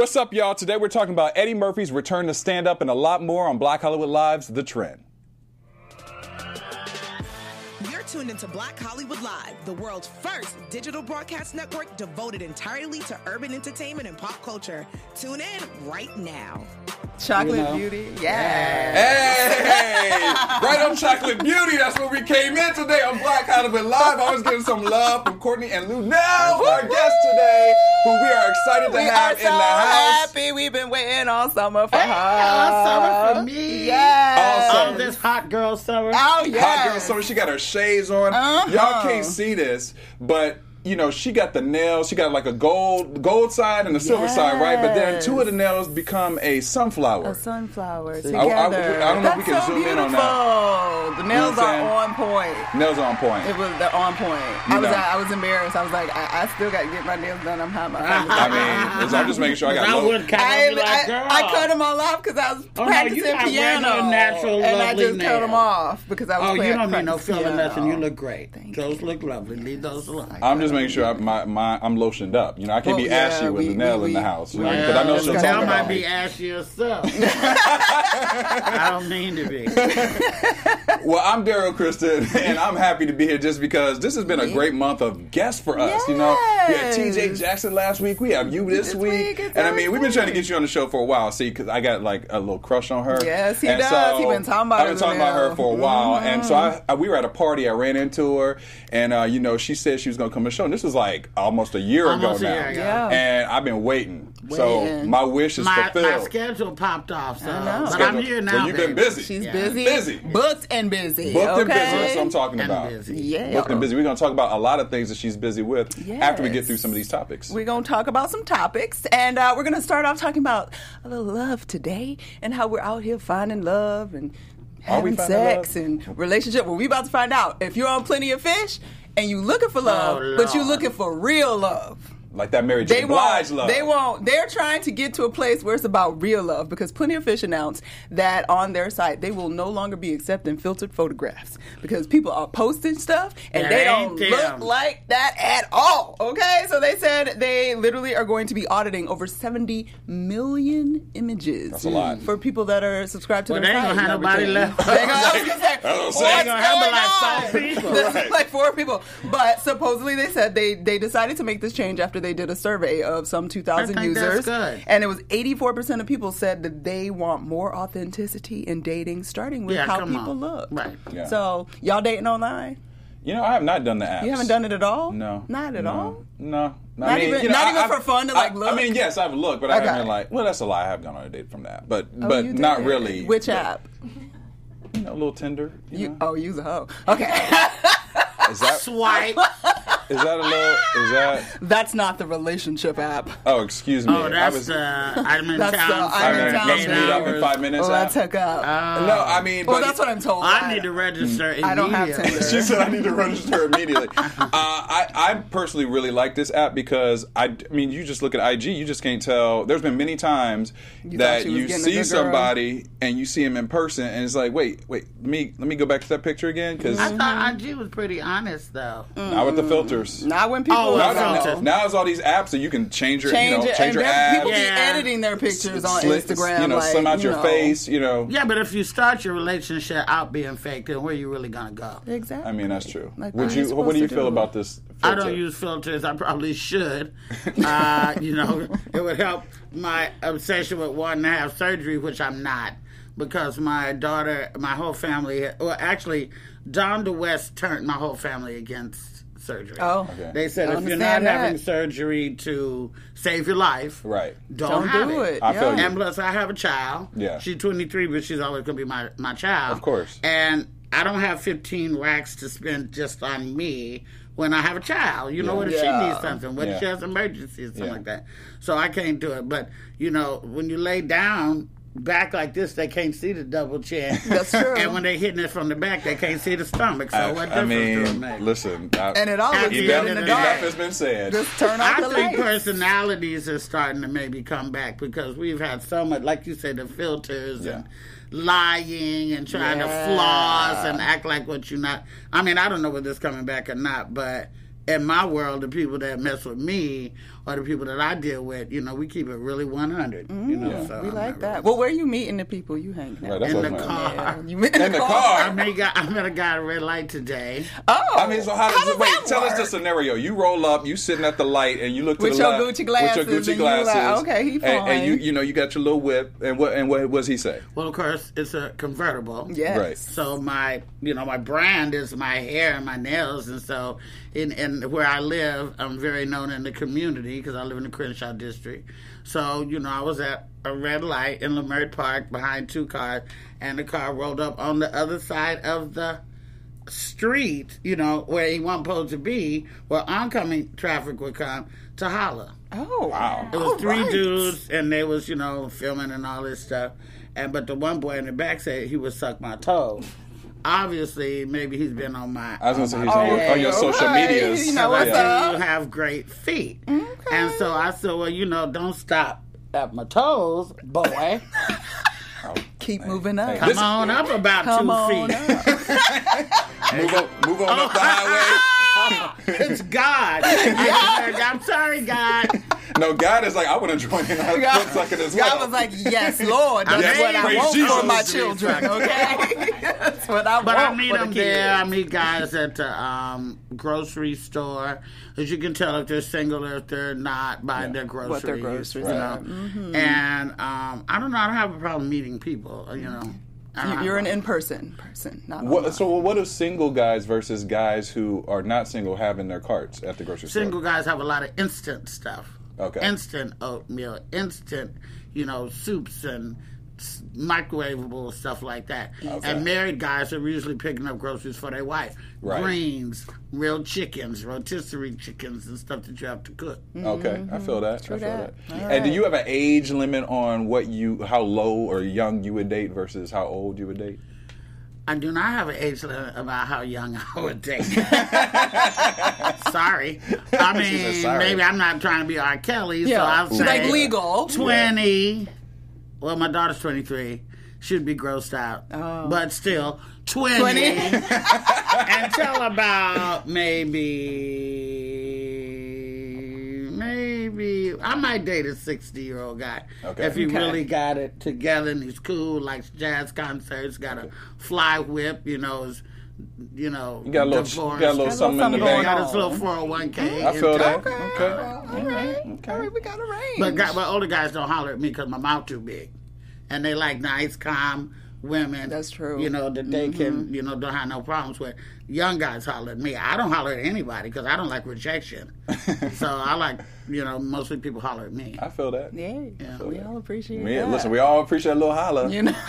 What's up, y'all? Today we're talking about Eddie Murphy's return to stand up and a lot more on Black Hollywood Live's The Trend. You're tuned into Black Hollywood Live, the world's first digital broadcast network devoted entirely to urban entertainment and pop culture. Tune in right now. Chocolate You know? Beauty. Yeah. Hey! right on Chocolate Beauty. That's where we came in today on Black Hollywood Live. I was getting some love from Courtney and Luenell, our guest today, who we are excited to We have are in so the house. happy. We've been waiting all summer for Hey, her. all summer for me. Yes. Awesome. Oh, this hot girl summer. Oh, yeah. Hot girl summer. She got her shades on. Uh-huh. Y'all can't see this, but you know she got the nails. She got like a gold gold side and a silver side, right? But then two of the nails become a sunflower. A sunflower I- I- together. I don't know if we That's can so zoom in on beautiful. The nails what I'm are on point. nails are on point. It was they're on point. You I was know. I was embarrassed. I was like, I, I still got to get my nails done. I'm hot. My I mean, I'm just making sure I got. I would kind of be like, girl. I, I cut them all off because I was Oh, no, practicing you piano, natural, and I lovely just cut them off because I was. Oh, you don't need no practicing filler nothing. You look great. Thank Those look lovely. Leave those alone. I'm just making sure I, my, my I'm lotioned up. You know, I can't Well, be yeah, ashy with we- nail we- in the house. You know, because I know she'll talk about might be ashy yourself. I don't mean to be. Well, I'm Daryl Kristen, and I'm happy to be here just because this has been a great month of guests for us. You know, we had T.J. Jackson last week. We have you this, This week, week, and I mean, we've been trying to get you on the show for a while. See, because I got like a little crush on her. Yes, he And does. so He been talking about I've been talking about her for a while, and so I, I, we were at a party. I ran into her, and uh, you know, she said she was going to come the show. And this is like almost a year Almost a ago year now, ago. Yeah. and I've been waiting. So my wish is My, my schedule popped off, so know. but Schedule. I'm here now. Well, you've been busy. She's Yeah. busy, Busy. booked and busy. Booked okay? and busy. That's what I'm talking And about. busy. Yeah. booked and busy. We're going to talk about a lot of things that she's busy with after we get through some of these topics. We're going to talk about some topics, and uh, we're going to start off talking about a little love today and how we're out here finding love and Are we having sex love? and relationship. Well, we about to find out if you're on Plenty of Fish and you looking for oh, love, Oh, but you looking for real love. Like that Mary J. They Blige won't. love. They won't. They're trying to get to a place where it's about real love because Plenty of Fish announced that on their site they will no longer be accepting filtered photographs because people are posting stuff and That they don't them. look like that at all. Okay, so they said they literally are going to be auditing over 70 million images. That's a lot. for people that are subscribed to Well, their they ain't gonna have nobody left. They gonna, I was gonna say, That's what I'm what's gonna have going like on? four people. Right. like four people. But supposedly they said they they decided to make this change after they did a survey of some 2,000 I think that's users, good. and it was 84 percent of people said that they want more authenticity in dating, starting with Yeah, how people on. look. Right. Yeah. So y'all dating online? You know, I have not done the apps. You haven't done it at all? No. not at no, all. No. Not even- not even for fun to, like, I, look? I mean, yes, I've looked, but I Okay. haven't been like. Well, that's a lie. I have gone on a date from that, but Oh, but not did. really. Which But, app? You know, a little Tinder. You, You know? oh, use a hoe. Okay, Is that Swipe. is that a little? Is that? that's not the relationship app. Oh, excuse me. Oh, I that's was. uh, I'm in That's town. the I'm I in town let's meet up in five minutes. Well, app. that took up. no, I mean, well, but that's what I'm told. I need to register I don't have immediately. Tinder. She said I need to register immediately. uh, I, I personally really like this app because I, I mean, you just look at IG, you just can't tell. There's been many times You that you see somebody and you see him in person, and it's like, wait, wait, let me let me go back to that picture again because I thought IG was pretty honest though. now with the filters. Not when people Oh, Now, well, now, now, it's all these apps that you can change your, change you know, it, change and your then people Yeah. be editing their pictures on slit- Instagram. you know, like, slim out you your know. face, you know. Yeah, but if you start your relationship out being fake, then where are you really gonna go? Exactly. I mean, that's true. Like, Would what you? you What do you supposed feel do? about this? I filter? don't use filters. I probably should. Uh, you know, it would help my obsession with wanting to have surgery, which I'm not, because my daughter, my whole family, well, actually, Don DeWest turned my whole family against surgery. Oh. Okay. They said I if you're not that. having surgery to save your life, Right. don't, Don't have do it. it. I feel yeah. you. And plus, I have a child. Yeah. She's 23, but she's always going to be my, my child. Of course. And I don't have 15 racks to spend just on me when I have a child. You know, Yeah. what if Yeah. she needs something? What Yeah. if she has an emergency or something Yeah. like that? So I can't do it. But, you know, when you lay down back like this, they can't see the double chin. That's true. and when they're hitting it from the back, they can't see the stomach. So I, what I difference do it mean, make? listen. I, And it all At looks the good end in the the enough dark. has been said. Just turn off I the think lights. personalities are starting to maybe come back because we've had so much, like you said, the filters Yeah. and lying and trying Yeah. to floss and act like what you're not. I mean, I don't know whether it's coming back or not, but in my world, the people that mess with me or the people that I deal with, you know, we keep it really 100. you mm, know, Yeah. so We I'm like not that. Well, where are you meeting the people you hanging out? Right, In what the I'm saying. car. Yeah, you met In the car. I met a guy. I met a guy at a red light today. Oh, I mean, so how does, it, wait? that Tell us the scenario. You roll up, you sitting at the light, and you look to With the your left Gucci glasses, with your Gucci and you like, glasses. okay, he and, and you you know you got your little whip, and what and what was he say? Well, of course, it's a convertible. Yes. Right. So my, you know, my brand is my hair and my nails, and so in, in where I live, I'm very known in the community because I live in the Crenshaw district. So you know, I was at a red light in Leimert Park behind two cars, and the car rolled up on the other side of the street. You know, where he wasn't supposed to be, where oncoming traffic would come to holler. Oh, Wow. It was All three right. dudes, and they was you know filming and all this stuff. And but the one boy in the back said he would suck my toe. Obviously, maybe he's been on my. I was gonna say on he's my on your, on your social alright, medias. you know I what's said, up. You have great feet, and so I said, well, you know, don't stop at my toes, boy. Keep moving up. Hey, Come This- on up about Come two on feet. up. Move up, move on up the oh. highway. it's God. I said, I'm sorry, God. No, God is like, I want to join in on God, foot sucking as well. God was like, yes, Lord, that's Yes, what I want Jesus. for my children, okay? that's what I want. But want I meet for them kids. there. I meet guys at the um, grocery store. As you can tell if they're single or if they're not buying their groceries. What their groceries you are. know. And um, I don't know. I don't have a problem meeting people. You know. I don't You- have You're an in-person person, not What, so what do single guys versus guys who are not single have in their carts at the grocery store? Single guys have a lot of instant stuff. Okay. Instant oatmeal, instant, you know, soups and s- microwavable stuff like that. Okay. And married guys are usually picking up groceries for their wife. Right. Greens, real chickens, rotisserie chickens, and stuff that you have to cook. Okay, I mm-hmm. feel that. I feel that. that. All And do you have an age limit on what you, how low or young you would date versus how old you would date? I do not have an age limit about how young I would date. sorry. I She said mean, sorry. maybe I'm not trying to be R. Kelly, so Yeah. I'll She's say like legal. 20. Well, my daughter's 23. Should be grossed out. Oh. But still, 20. 20. until about maybe. Maybe. I might date a 60 year old guy. Okay. If he Okay. really got it together and he's cool, likes jazz concerts, got a fly whip, you know, is. You know, You got a little, divorced. got a little Got a something in the bank. something Got his little 401k. Mm-hmm. I feel that. Okay. Okay. All right. All right. We got a range. But, guy, but older guys don't holler at me because my mouth too big, and they like nice, calm women. That's true. You know that they can, mm-hmm. you know, don't have no problems with. Young guys holler at me. I don't holler at anybody because I don't like rejection. so I like, you know, mostly people holler at me. I feel that. yeah, we all appreciate Yeah, that. listen, we all appreciate a little holler. you know.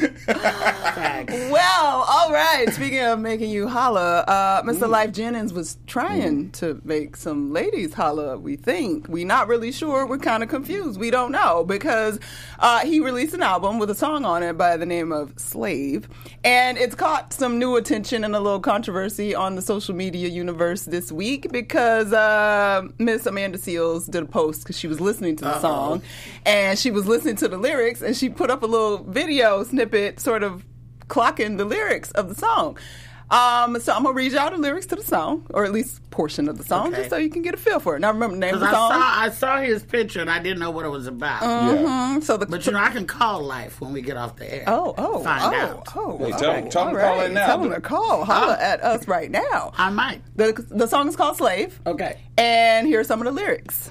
Facts. Well, all right. Speaking of making you holla, uh, Mr. Lyfe Jennings was trying to make some ladies holla. We think we not really sure. We're kind of confused. We don't know because uh, he released an album with a song on it by the name of "Slave," and it's caught some new attention and a little controversy on the social media universe this week because uh, Miss Amanda Seales did a post because she was listening to the song and she was listening to the lyrics and she put up a little video snippet, sort of clocking the lyrics of the song. Um, so I'm gonna read y'all the lyrics to the song, or at least portion of the song, Okay. just so you can get a feel for it. Now remember the name of Because the I song. saw, I saw his picture and I didn't know what it was about. Yeah. Mhm. So the But you know, I can call Lyfe when we get off the air. oh oh find oh out. oh. Hey, all tell- right, tell 'em all to call right. in now. Tell them to call. Holla at us right now. I might. The the song is called Slave. Okay. And here's some of the lyrics.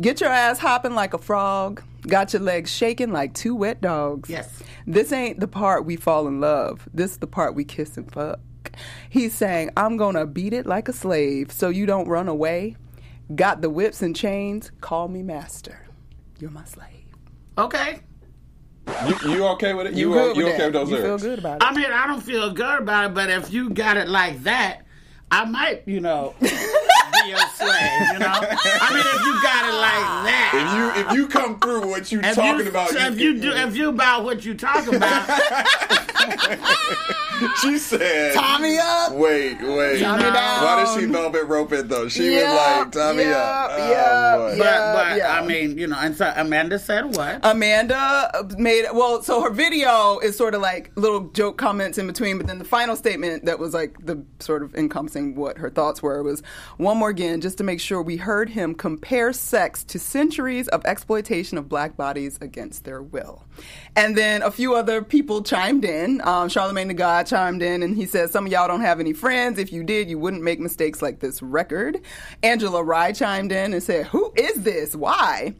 Get your ass hopping like a frog. Got your legs shaking like two wet dogs. Yes. This ain't the part we fall in love. This is the part we kiss and fuck. He's saying, I'm gonna beat it like a slave so you don't run away. Got the whips and chains. Call me master. You're my slave. Okay. You, you okay with it? You, You, uh, good you with okay that? with those you lyrics? feel good about it? I mean, I don't feel good about it, but if you got it like that, I might, you know, be your slave. You know, I mean, if you got it like that. If you if you come through what you talking you, about, if you do, if you about what you talk about, she said, "Tommy up. Wait, wait. Tie me down. Why did she velvet rope it though? She Yep, was like, tie me yep, up. Oh, yep, boy. But, Yeah, but yeah. I mean, you know, and so Amanda said what? Amanda uh, made well, so her video is sort of like little joke comments in between, but then the final statement that was like the sort of encompassing what her thoughts were was one more again, just to make sure we heard him compare sex to centuries of exploitation of black bodies against their will. And then a few other people chimed in. Um, Charlamagne the God chimed in and he said, Some of y'all don't have any friends. If you did, you wouldn't make mistakes like this record. Angela Rye chimed in and said, Who is this? Why?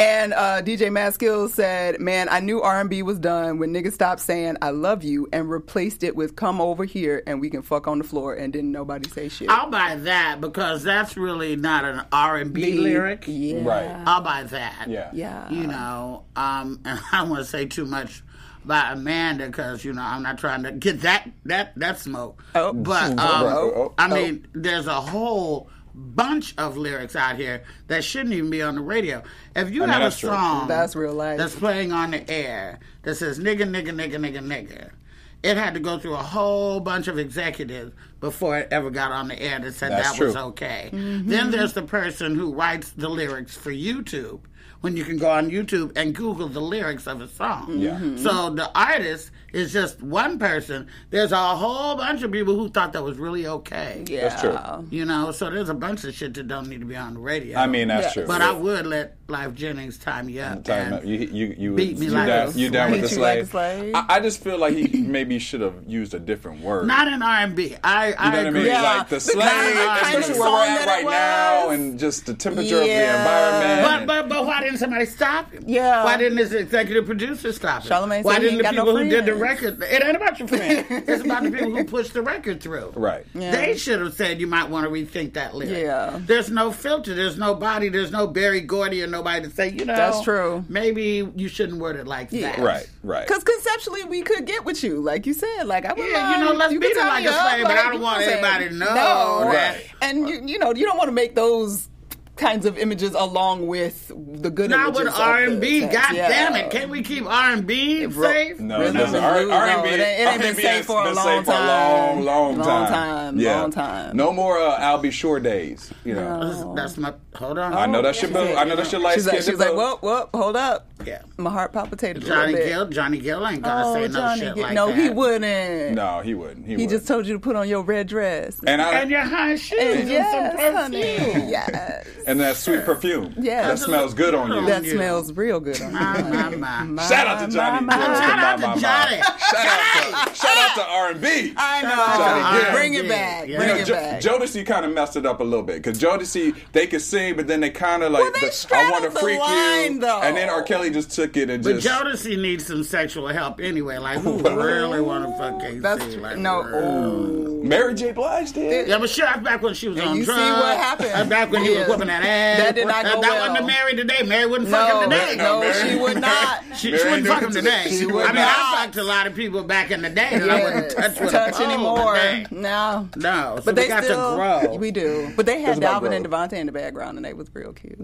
And uh, DJ Maskill said, "Man, I knew R&B was done when niggas stopped saying I love you and replaced it with come over here and we can fuck on the floor and didn't nobody say shit." I'll buy that because that's really not an R and B lyric. Yeah. Right. I'll buy that. Yeah. Yeah. You know, um, and I don't want to say too much about Amanda because you know I'm not trying to get that that that smoke. Oh. but um, Oh, oh, I mean, there's a whole bunch of lyrics out here that shouldn't even be on the radio. If you I mean, have a that's true. song That's real life. that's playing on the air that says nigga nigga nigga nigga nigga. It had to go through a whole bunch of executives before it ever got on the air that said That's that was okay. Mm-hmm. Then there's the person who writes the lyrics for YouTube. When you can go on YouTube and Google the lyrics of a song. Yeah. Mm-hmm. So the artist is just one person. There's a whole bunch of people who thought that was really okay. yeah. That's true. You know, so there's a bunch of shit that don't need to be on the radio. I mean, that's Yeah. true. but I would let Lyfe Jennings time you up. Time and- up. You, you, you, beat me you like down, a you down with the slave. Like a slave. slave. I, I just feel like he maybe should have used a different word. Not in R&B. I, you I know what I mean? Yeah. Like the Because slang, the kind of especially where we're at right now, and just the temperature of the environment. But, but but why didn't somebody stop him? Yeah. Why didn't his executive producer stop him? Charlamagne why didn't the people no who did the friends. Record? It ain't about your friends. it's about the people who pushed the record through. right. Yeah. They should have said you might want to rethink that lyric. Yeah. There's no filter. There's nobody. There's no Berry Gordy or nobody to say, you know. That's true. Maybe you shouldn't word it like Yeah. that. Right. Right. Because conceptually, we could get with you, like you said. Like I would, Yeah, you know, let's you beat could it like a up, slave, but I don't want know what I'm everybody saying? to know No, that- and you, you know, you don't want to make those kinds of images along with the good Not images. with R and B. the God. Yeah. damn it! Can't we keep R and B safe? No, Rhythm listen, and R- R&B, it ain't- it been R&B safe for a long safe for a long, time. long Long time. time, Yeah. long time. No more uh, I'll Be Sure days. You know, That's, that's my. Hold on. I know that shit. Bill, I know that shit. Light She's like, she's like, whoa, whoa, hold up. Yeah. My heart palpitated a Johnny little bit. Gill. Johnny Gill ain't gonna Oh, say no Johnny shit Gill. like no, that. he wouldn't. No, he wouldn't. He, He would. just told you to put on your red dress. and I And your high shoes And and, yes, some honey. perfume. Yes. and that sweet perfume. Yeah. that smells good on you. That smells real good on My, you. my, my. Shout out to Johnny. my, Gill. my. Shout out My, my, to. Johnny. Shout out to shout out to R and B. I Johnny know. Gill. Bring it back. Yeah. Bring You know, it jo- back. Jodeci kind of messed it up a little bit because Jodeci they could sing, but then they kind of like Well, they the, I want to freak line, you, and then R. Kelly just took it and But just Jodeci needs some sexual help anyway. Like, who really want to fuck K-Ci? That's like, no. really? Oh. Mary J. Blige did. Yeah, but sure, that's back when she was And on you see drugs. what happened. That's back when he was Yeah. whooping that ass. That did not uh, go That well. wasn't the Mary today. Mary wouldn't fuck No, him today. no, Mary- she would not. She, she wouldn't fuck him knew- today. she I mean, not. I fucked a lot of people back in the day that I wouldn't touch with touch pole anymore. No. No, so But they got to grow. We do. But they had It's Dalvin and growth. DeVante in the background, and they was real cute.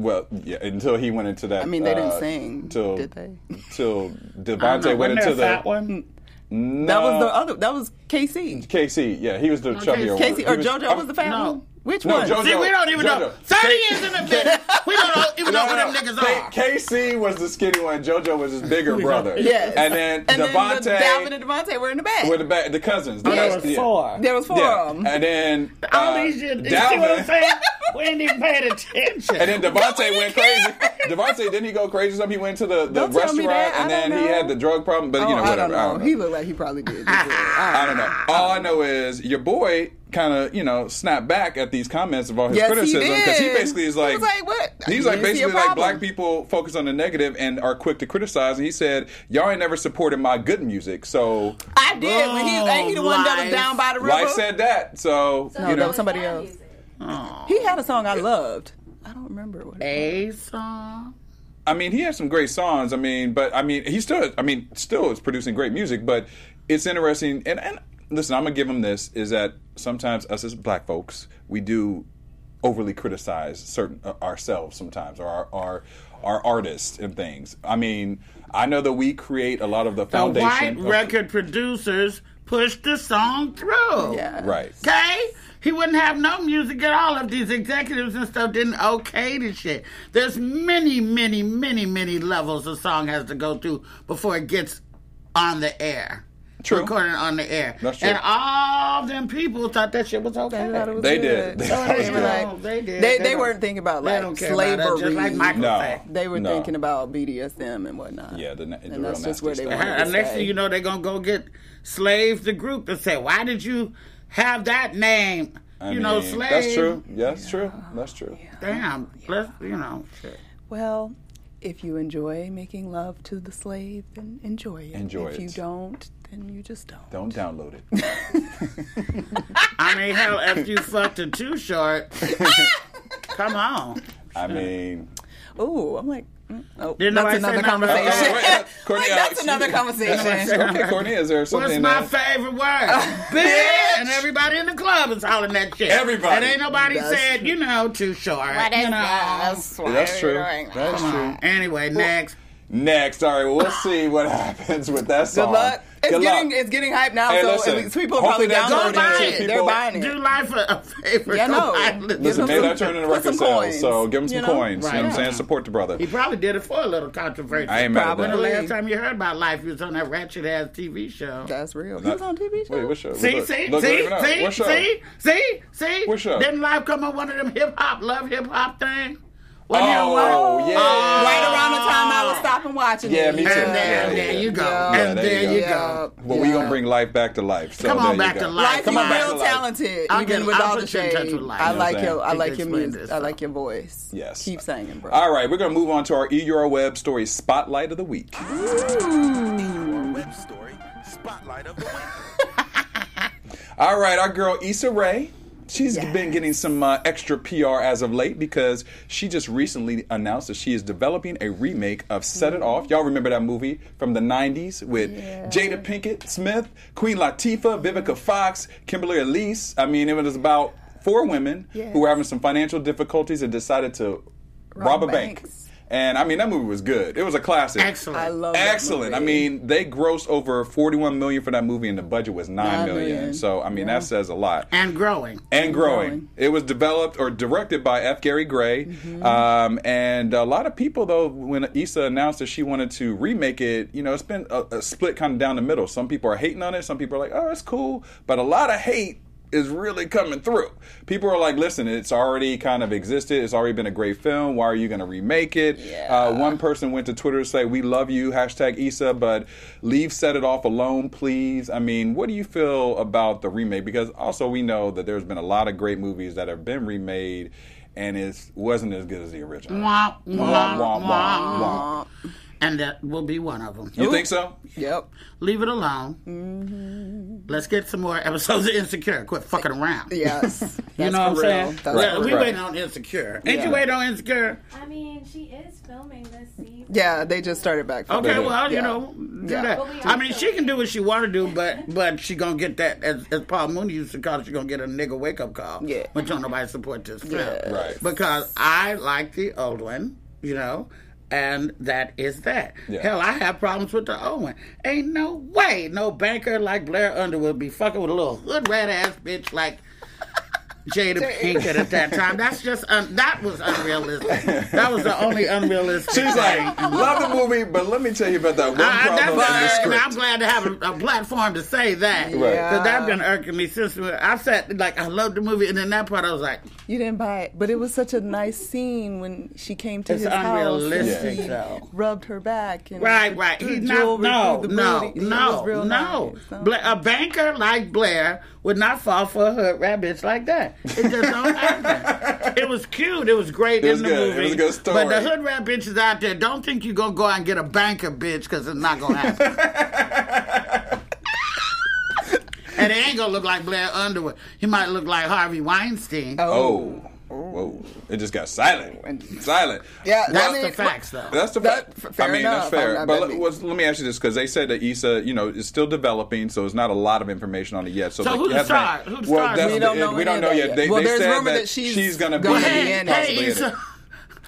Well, yeah, until he went into that. I mean, they didn't uh, sing, till, did they? Till I don't DeVante went into there a the fat one. No, That was the other. That was K-Ci. K-Ci. Yeah, he was the chubbier one. K-Ci or was- JoJo was the fat no. one. Which No, one? JoJo. See, we don't even know. Thirty K- years in the business, we don't even know No, who no, them niggas K- are. K-Ci was the skinny one. JoJo was his bigger brother. Yes. And then and DeVante then the Dalvin and DeVante were in the back. were the, ba- the cousins. The there rest- was yeah. four. there was four Yeah. of them. And then All uh, these shit. You see what I'm saying? We ain't even paying attention. And then DeVante went crazy. DeVante didn't he go crazy? or Something he went to the, the Don't tell me restaurant that. I and then don't he had the drug problem. But oh, you know I whatever. don't know. He looked like he probably did. I don't know. All I know is your boy kind of, you know, snap back at these comments of all his Yes, criticism because he basically is He like, was like, what? He's He like didn't see a basically like black people focus on the negative and are quick to criticize. And he said, "Y'all ain't never supported my good music." So I did. When he, ain't he the one that was down by the river? Lyfe said that. So, No, you that know, was somebody else. He had a song I loved. I don't remember what. It A song. I mean, he had some great songs. I mean, but I mean, he still, I mean, still is producing great music. But it's interesting. And, and listen, I'm gonna give him this: is that sometimes us as black folks, we do overly criticize certain uh, ourselves sometimes, or our, our our artists and things. I mean, I know that we create a lot of the foundation. The foundation. white of- record producers pushed the song through. Yeah. Right. Okay? He wouldn't have no music at all if these executives and stuff didn't okay the shit. There's many, many, many, many levels a song has to go through before it gets on the air. True. Recorded on the air. That's true. And all them people thought that shit was okay. They it was They did. They So was they, were like, They did. They, They they don't- weren't thinking about like don't about slavery. just like Michael No. said. They were No. thinking about BDSM and whatnot. Yeah, the, the and real that's just where they stuff. Uh-huh. wanted And to next thing you know, they're gonna go get slaves the group and say, "Why did you have that name?" I you know, mean, slave. That's true. Yeah, that's true. That's true. Damn, let's you know, shit. Well, if you enjoy making love to the slave, then enjoy it. Enjoy if it. you don't, then you just don't. Don't download it. I mean, hell, if you fucked it too short, come on. I mean, Ooh, I'm like, mm, oh, that's nobody another conversation. Oh, wait, uh, Courtney, Like, uh, that's another me. conversation. okay, Courtney, is there something? What's something my that? favorite word? Bitch! And everybody in the club is hollering that shit. Everybody. And ain't nobody That's said, you know, too short. What you is know. this? That's true. That's true. Anyway, next. Next, all right, well, we'll see what happens with that song. Good luck. It's Good getting luck. it's getting hyped now, Hey, so listen, least people are probably downloading turns it. into They're people- buying it. Do Lyfe a, a favor. Yeah, no. buy it. Give Listen, them maybe that turned into put record some sales, coins, so give him some you know? coins. You know what I'm saying? Support the brother. He probably did it for a little controversy. I ain't mad at When the last time you heard about Lyfe, you was on that ratchet ass TV show. That's real. He was on TV show. Wait, what show? See, Look, see, look, see, look it up. see, What show? see, see, see. What show? Didn't Lyfe come on one of them hip hop, love hip hop thing? Wasn't Oh, there one? yeah. Uh, right around the time I was ah. stopping watching Yeah, it. me too. And Yeah, there, yeah, there you go. yeah. And Yeah, there you go. Yeah. Well, we're gonna bring Lyfe back to life. So Come on back to life. Lyfe, Come you're on back real to life. talented, I'll even with all the put you in shade. I like your, I like your music. I like your voice. Yes. keep singing, bro. All right, we're gonna move on to our EURweb story spotlight of the week. Web story spotlight of the week. All right, our girl Issa Rae. She's been getting some uh, extra PR as of late because she just recently announced that she is developing a remake of Set It Off. Y'all remember that movie from the 90s with Jada Pinkett Smith, Queen Latifah, Vivica Fox, Kimberly Elise. I mean, it was about four women who were having some financial difficulties and decided to rob, a bank. banks. And I mean, that movie was good. It was a classic. Excellent. I love that Excellent. I mean, they grossed over 41 million for that movie, and the budget was nine Nine million. million. So, I mean, that says a lot. and growing. And growing. growing. It was developed or directed by F. Gary Gray. Mm-hmm. Um, and a lot of people, though, when Issa announced that she wanted to remake it, you know, it's been a, a split kind of down the middle. Some people are hating on it. Some people are like, oh, it's cool. But a lot of hate is really coming through. People are like, listen, it's already kind of existed. It's already been a great film. Why are you going to remake it? Uh, one person went to Twitter to say, we love you, hashtag Issa, but leave Set It Off alone, please. I mean, what do you feel about the remake? Because also we know that there's been a lot of great movies that have been remade and it wasn't as good as the original. Wah, wah, Wah, And that will be one of them. You think so? Yep. Leave it alone. Mm-hmm. Let's get some more episodes of Insecure. Quit fucking around. Yes. That's You know what I'm real. saying? That's Yeah, we real. Right. waiting on Insecure. Ain't Yeah. you waiting on Insecure? I mean, she is filming this season. Yeah, they just started back. Okay, Yeah. well, you know, do Yeah. that. I mean, she can do what she want to do, but but she gonna get that as, as Paul Mooney used to call it. She gonna get a nigga wake up call. Yeah. when don't nobody support this film. Yeah. Right. Because I like the old one, you know. And that is that. Yeah. Hell, I have problems with the old one. Ain't no way no banker like Blair Underwood be fucking with a little hood rat ass bitch like Jada Pinkett at that time. That's just un- that was unrealistic. That was the only unrealistic. She's thing. like, love the movie, but let me tell you about that one I, problem that's in the I'm glad to have a, a platform to say that. Right. Because that's been irking me since I said, like, I loved the movie, and then that part I was like, You didn't buy it, but it was such a nice scene when she came to It's his house unrealistic, and he though. rubbed her back. And right, right. threw He's not, no, the no, booty. No, was real no. nice. So- Bla- a banker like Blair would not fall for a hood rat bitch like that. It just don't happen. It was cute. It was great It was in the good. It movie. was a good story. But the hood rat bitches out there, don't think you're going to go out and get a banker bitch because it's not going to happen. and it ain't going to look like Blair Underwood. He might look like Harvey Weinstein. Oh. oh. Whoa. It just got silent. Silent. Yeah, That's I mean, the facts, though. That's the That- fact. fair I mean, enough. that's fair. I'm not but that let, was- let me ask you this because they said that Issa, you know, is still developing, so there's not a lot of information on it yet. So, So like, who it the hasn't been- star? Who the well, star? that's We don't know we don't know yet. yet. They, Well, they there's said rumor that that she's gonna be gonna be possibly in in it. hey, it. Issa,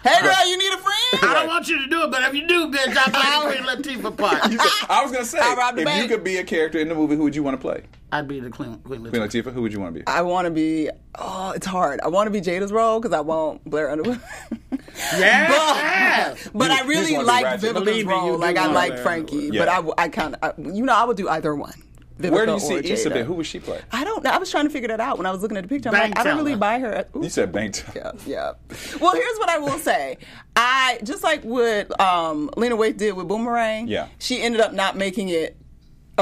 Hey, girl, you need a friend? I don't want you to do it, but if you do, bitch, I'll play the Queen Latifah part. I was gonna say, I robbed the if you could be a character in the movie, who would you want to play? I'd be the Queen, Queen Queen Latifah. Latifah. Who would you want to be? I want to be. Oh, it's hard. I want to be Jada's role because I won't Blair Underwood. Yeah. but, but I You- you really just wanna be like ratchet. Vivica's Believe you role. Like I like Frankie, Underwood. but I, I kind of, you know, I would do either one. Vivica Where do you see or Issa Jada. been? Who would she play? I don't know. I was trying to figure that out when I was looking at the picture. I'm Bank like, I don't really buy her. Ooh. You said Bank. Yeah, yeah. Well, here's what I will say. I just like what um, Lena Waithe did with Boomerang. Yeah. She ended up not making it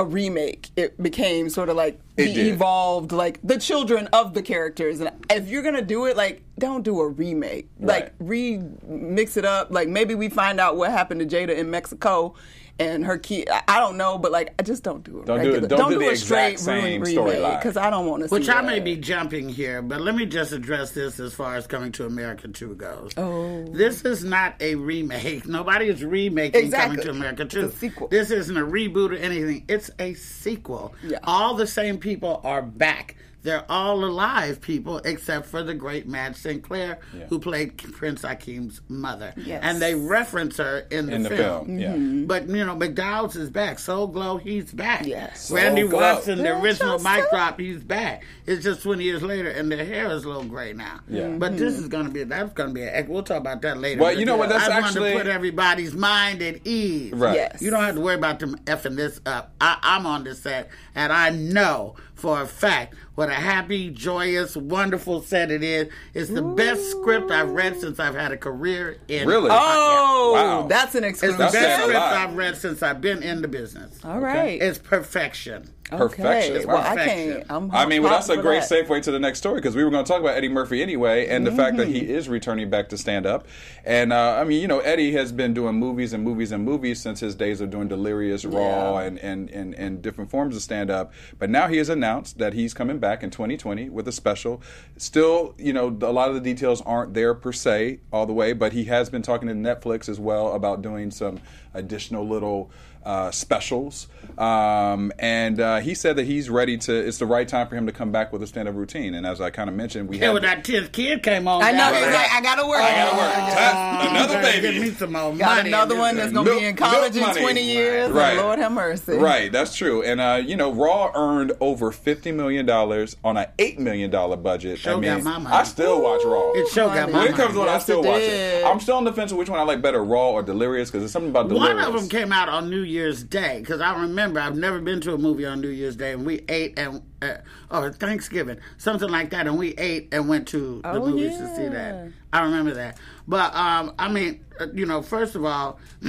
a remake. It became sort of like It the did. evolved, like the children of the characters. And if you're gonna do it, like don't do a remake. Like remix it up. Like maybe we find out what happened to Jada in Mexico. And her key, I I don't know, but like, I just don't do it. Don't do it- regular. don't do the a exact straight same remake storyline. because I don't want to. Which see I may be jumping here, but let me just address this as far as Coming to America 2 goes. Oh. This is not a remake. Nobody is remaking Exactly. Coming to America 2. It's a sequel. This isn't a reboot or anything. It's a sequel. Yeah. All the same people are back. They're all alive people except for the great Madge Sinclair who played Prince Akeem's mother. Yes. And they reference her in the in the film. film. Yeah. Mm-hmm. But you know, McDowell's is back. Soul Glo, he's back. Yes. Randy Soul Glo. Watson, the Let original mic drop, he's back. It's just 20 years later, and their hair is a little gray now. Yeah. But this mm-hmm. is going to be that's going to be. A, we'll talk about that later. Well, you know what, that's I wanted actually- to put everybody's mind at ease. Right. Yes. You don't have to worry about them effing this up. I, I'm on this set, and I know for a fact what a happy, joyous, wonderful set it is. It's the best script I've read since I've had a career in. Really? Oh, Wow. that's an exclusive. It's the best script. I've read since I've been in the business. All right. It's perfection. Perfection. Okay. Well, I can't. I'm I mean, well, that's a great that. segue to the next story because we were going to talk about Eddie Murphy anyway, and the fact that he Mm-hmm. is returning back to stand up. And uh, I mean, you know, Eddie has been doing movies and movies and movies since his days of doing Delirious, Raw, Yeah. and, and, and, and different forms of stand up. But now he has announced that he's coming back in 2020 with a special. Still, you know, a lot of the details aren't there per se all the way, but he has been talking to Netflix as well about doing some additional little uh, specials. Um, and uh, he said that he's ready to, it's the right time for him to come back with a stand up routine. And as I kind of mentioned, we Yeah, had. when that tenth kid came on, I know. down he's like, I gotta work. I gotta work. Time- another better baby. Give me some more Got money. another one that's gonna Milk- be in college in money. 20 years. Right. Lord have mercy. Right, that's true. And uh, you know, Raw earned over fifty million dollars on an eight million dollar budget. Show I got mean, my money. I still watch Raw. It sure got my when it comes to money. it, I still it watch did. it. I'm still on the fence of which one I like better, Raw or Delirious, because there's something about Delirious. One of them came out on New Year's Day because I remember I've never been to a movie on New Year's Day and we ate and uh, or Thanksgiving something like that and we ate and went to the Oh, movies to see that. I remember that. But um, I mean, uh, you know, first of all,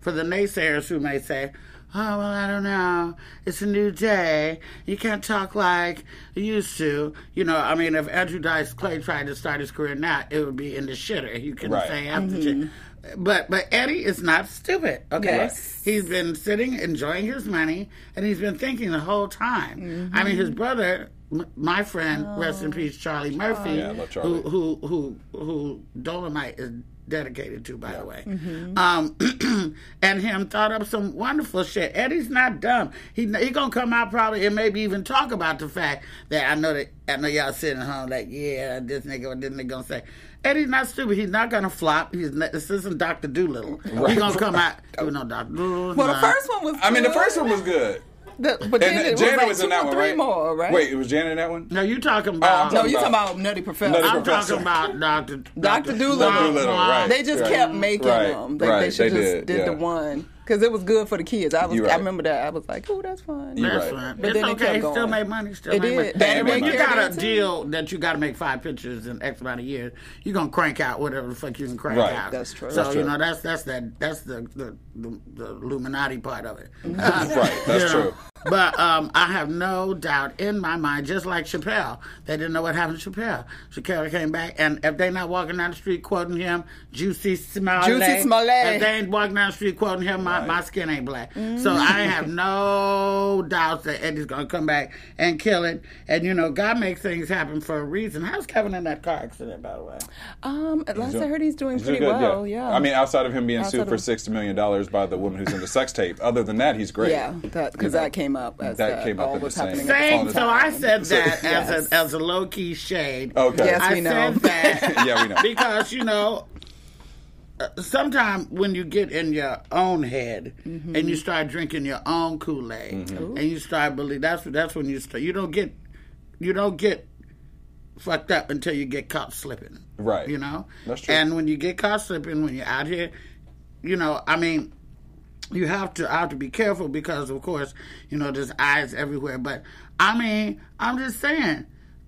for the naysayers who may say. Oh well, I don't know. It's a new day. You can't talk like you used to. You know, I mean, if Andrew Dice Clay tried to start his career now, it would be in the shitter. You can Right. say after shit. But but Eddie is not stupid. Okay, Yes. he's been sitting enjoying his money, and he's been thinking the whole time. I mean, his mm-hmm. brother, m- my friend, rest in oh. peace, Charlie Murphy, oh. Yeah, I love Charlie. who who who who Dolemite is dedicated to, by the way. Um, and him thought up some wonderful shit. Eddie's not dumb. He he gonna come out probably and maybe even talk about the fact that I know that I know y'all sitting at home like, yeah, this nigga, what this nigga gonna say. Eddie's not stupid. He's not gonna flop. He's not, this isn't Doctor Dolittle. He's gonna come out. You know, Doctor Dolittle. Well, the first one was. I mean, the first one was good. The, but then And it was Janet like was two in that or one, three right? more, right? Wait, it was Janet in that one? No, you talking oh, I'm about? no, talking you about- talking about Nutty Professor. Nutty I'm Professor. talking about uh, Doctor Dr. Dolittle. Dolittle, right. They just Right. kept making Right, them. Like, right, They should they just did, did, yeah. the one because it was good for the kids. I was. Right. I remember that. I was like, oh, that's fun. You're That's right. fine. But it's then it kept It still made money. Still It made did. money. When you got a of it, too. deal that you got to make five pictures in X amount of years, you're gonna crank out whatever the fuck you can crank Right. out. That's true. So That's you know that's that's that that's the the, the, the Illuminati part of it. Right, that's You know? true. But um, I have no doubt in my mind, just like Chappelle, they didn't know what happened to Chappelle. Chappelle came back, and if they're not walking down the street quoting him, Juicy Smollett, Juicy Smollett. if they ain't walking down the street quoting him, my, my skin ain't black. So I have no doubts that Eddie's gonna come back and kill it. And you know, God makes things happen for a reason. How's Kevin in that car accident, by the way? Um, at last I heard he's doing He's doing pretty good, well. Yeah. I mean, outside of him being Outside sued for sixty million dollars by the woman who's in the sex tape. Other than that, he's great. yeah, because You know, that came up. As that that came up all in the was same- happening the Same. same So I said that Yes. as a as a low key shade. Okay. Yes, I we know. said that Yeah, we know. because you know sometimes when you get in your own head Mm-hmm. and you start drinking your own Kool Aid Mm-hmm. and you start believe that's that's when you start. You don't get you don't get fucked up until you get caught slipping. Right. You know. That's true. And when you get caught slipping, when you're out here, you know, I mean. You have to I have to be careful because, of course, you know there's eyes everywhere. But I mean, I'm just saying,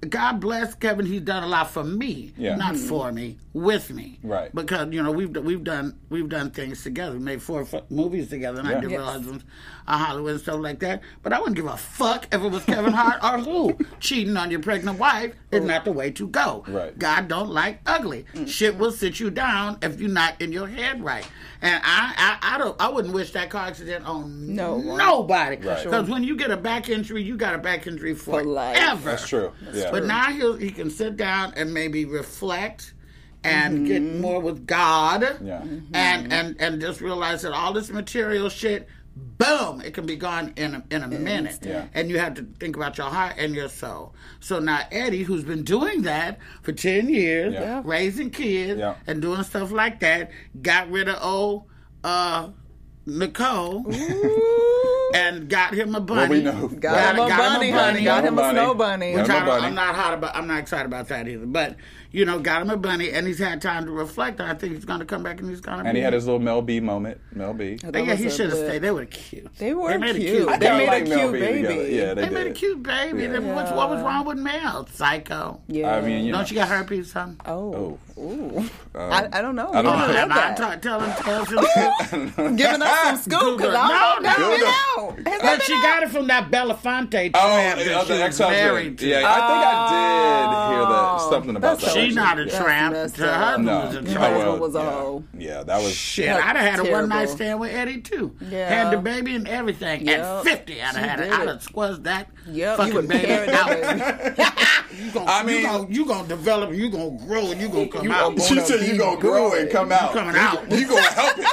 God bless Kevin. He's done a lot for me, Yeah. not for me, with me. Right. Because you know we've we've done we've done things together. We made four f- movies together, and Yeah. I did Yes. Real Husbands uh, of Hollywood and stuff like that. But I wouldn't give a fuck if it was Kevin Hart or who. Cheating on your pregnant wife is not the way to go. Right. God don't like ugly. Mm. Shit will sit you down if you're not in your head right. And I, I, I don't, I wouldn't wish that car accident on No one. nobody. Right. Because when you get a back injury, you got a back injury For forever. life. That's true. yeah. But now he'll, he can sit down and maybe reflect and mm-hmm. get mm-hmm. more with God. Yeah. And, mm-hmm. and and just realize that all this material shit, boom, it can be gone in a, in a minute. Yeah. And you have to think about your heart and your soul. So now Eddie, who's been doing that for 10 years, Yeah. Yeah. raising kids Yeah. and doing stuff like that, got rid of old uh, Nicole and got him a bunny. Well, we know. Got, him a bunny, honey. Got him a bunny. snow bunny. Got Which him a I, bunny. I'm not hot about. I'm not excited about that either. But you know, got him a bunny, and he's had time to reflect. And I think he's going to come back, and he's going to. And he had his little Mel B moment. Mel B. Oh, that yeah, he should have stayed. They were cute. They were made cute. A cute They made a like Mel cute baby. together. Yeah, they, They did. made a cute baby. Yeah. Then What's, what was wrong with Mel? Psycho. Yeah. I mean, you know. Don't you got herpes, son? Oh. oh. Ooh. Um, I, I don't know. I don't We know. didn't am I that. ta- telling tales and? Giving us some scoop because I don't No, know. no. Has that But been she got it from that Belafonte Oh, that uh, the she other ex-husband. married. Yeah, I think I did hear that Oh, something about that's that. She's not a tramp. messed Her No, was a tramp. Oh, well, was a yeah. hoe. Yeah, that was. Shit, I'd have had a one night stand with Eddie too. Yeah. Had the baby and everything. Yep. At 50, I'd have She had it. I'd have squashed that Yep, fucking you would baby out. you gonna, I mean- you gonna, you gonna develop, you gonna grow, and you gonna come You out. She said you be gonna grow and come out. coming out. You gonna help it.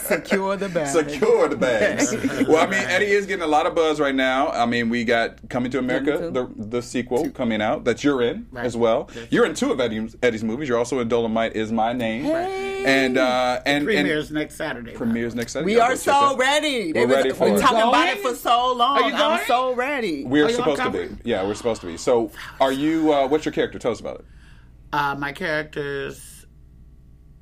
Secure the bag. Secure the bags. well, I mean, Eddie is getting a lot of buzz right now. I mean, we got Coming to America, the the sequel coming out that you're in Right. as well. You're in two of Eddie's, Eddie's movies. You're also in Dolemite is my name, Hey. and uh, and Premieres and next Saturday. premieres next Saturday. We Y'all are so ready. We're was- ready for We've it. been talking about it for so long. Are you I'm going? so ready. We're Are supposed to be. Yeah, we're supposed to be. So, are you? Uh, what's your character? Tell us about it. Uh, my character's,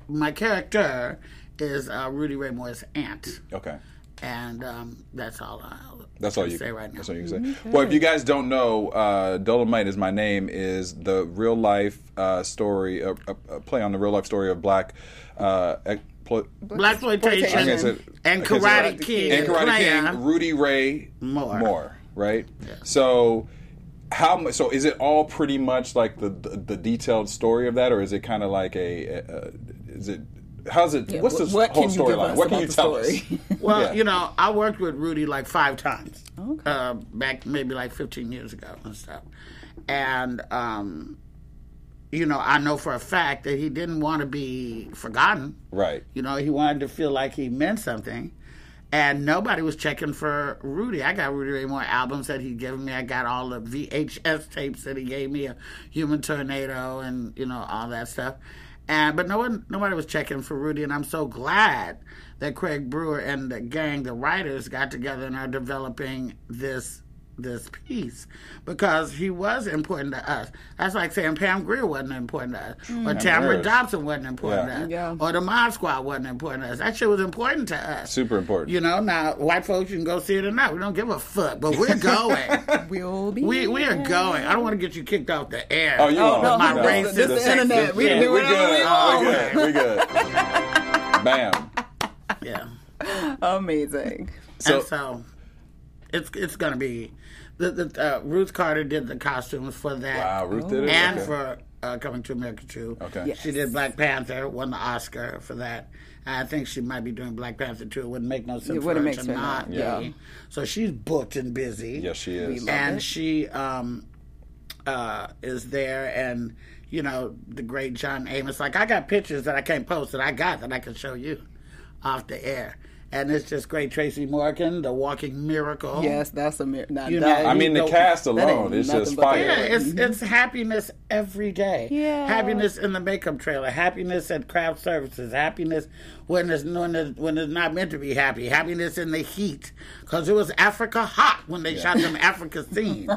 my character is uh, Rudy Ray Moore's aunt, Okay. and um, that's all. I, That's all you say right now. That's all you can say. Well, if you guys don't know, uh, Dolemite is my name is the real life uh, story, a, a, a play on the real life story of black. Uh, ex- pl- Blaxploitation I can't and I can't say Karate. Kid and Karate player. King, Rudy Ray Moore. Moore, right? So. How much? So is it all pretty much like the the, the detailed story of that, or is it kind of like a? a, a is it? How's it? Yeah, what's the what whole can you give storyline? What can you the tell us? Well, Yeah. you know, I worked with Rudy like five times. Uh, back maybe like 15 years ago and stuff. And, um, you know, I know for a fact that he didn't want to be forgotten. Right. You know, he wanted to feel like he meant something. And nobody was checking for Rudy. I got Rudy Ray Moore albums that he'd given me. I got all the VHS tapes that he gave me, a Human Tornado, and you know all that stuff. And but no one, nobody was checking for Rudy. And I'm so glad that Craig Brewer and the gang, the writers, got together and are developing this this piece because he was important to us. That's like saying Pam Grier wasn't important to us, mm. or Tamara Dobson wasn't important Yeah. to us, Yeah. or the Mod Squad wasn't important to us. That shit was important to us. Super important. You know, now white folks you can go see it or not. We don't give a fuck, but we're going. We'll be. we we are going. I don't want to get you kicked off the air. Oh, you Oh, no, my No. racist. This is the internet. We Yeah, do we whatever we good. want. We good. We good. Bam. Yeah. Amazing. So, and so it's it's gonna be. The, the uh, Ruth Carter did the costumes for that. wow, Ruth did it. and Okay. for uh, Coming to America too. Okay. Yes. She did Black Panther, won the Oscar for that. I think she might be doing Black Panther too. It wouldn't make no sense It for wouldn't her make to sense, not yeah. be. So she's booked and busy. yes, she is. love and it. she um, uh, is there, and you know the great John Amos. Like I got pictures that I can't post that I got that I can show you off the air. And it's just great. Tracy Morgan, the walking miracle. Yes, that's a mir- not You know, I mean, the cast alone ain't is just but fire. Yeah, it's mm-hmm. it's happiness every day. Yeah. happiness in the makeup trailer, happiness at craft services, happiness when there's when there's, when it's not meant to be happy, happiness in the heat because it was Africa hot when they shot them Africa scenes.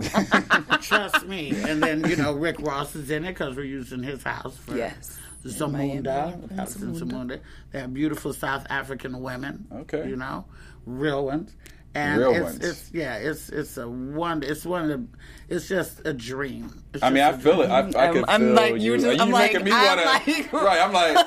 Trust me. And then you know Rick Ross is in it because we're using his house for Yes. Zamunda, house in Zamunda. They have beautiful South African women. Okay. you know, real ones. And Real it's, ones. it's yeah, it's it's a one. It's one of the. It's just a dream. It's I mean, I just a feel it. I, I I'm- can I'm feel like, you. you just- you I'm like- making me I'm want to. like- right, I'm like, Uh-uh,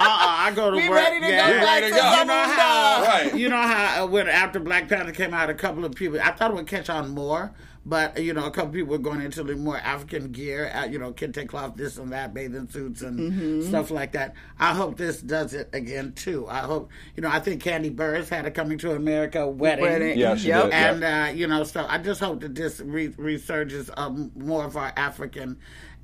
I go to We work. ready to yeah. go We back ready to to go. You know how, Zamunda. Right. You know how uh, when after Black Panther came out, a couple of people. I thought it would catch on more, but you know, a couple people were going into the more African gear. Uh, you know, kente cloth, this and that, bathing suits and Mm-hmm. stuff like that. I hope this does it again too. I hope you know. I think Kandi Burruss had a coming to America wedding. Wedding. Yeah, she Yep. did. And uh, you know, so I just hope that this re- resurges of more of our African